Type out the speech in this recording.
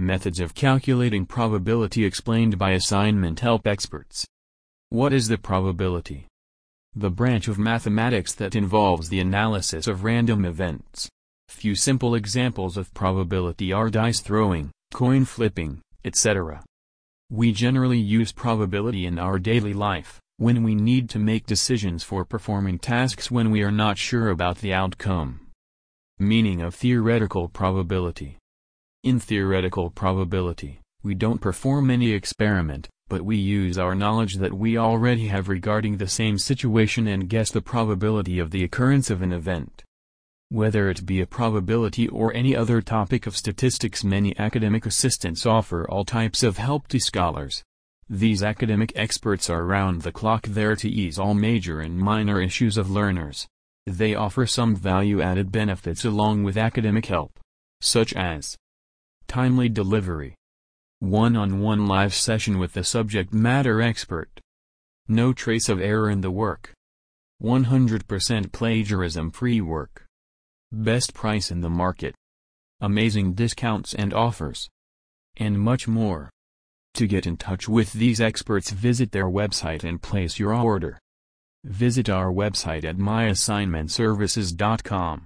Methods of calculating probability explained by assignment help experts. What is the probability? The branch of mathematics that involves the analysis of random events. Few simple examples of probability are dice throwing, coin flipping, etc. We generally use probability in our daily life, when we need to make decisions for performing tasks when we are not sure about the outcome. Meaning of theoretical probability In theoretical probability, we don't perform any experiment, but we use our knowledge that we already have regarding the same situation and guess the probability of the occurrence of an event. Whether it be a probability or any other topic of statistics many academic assistants offer all types of help to scholars. These academic experts are round the clock there to ease all major and minor issues of learners. They offer some value-added benefits along with academic help, such as timely delivery, one-on-one live session with the subject matter expert. No trace of error in the work. 100% plagiarism-free work. Best price in the market. Amazing discounts and offers. And much more. To get in touch with these experts visit their website and place your order. Visit our website at myassignmentservices.com.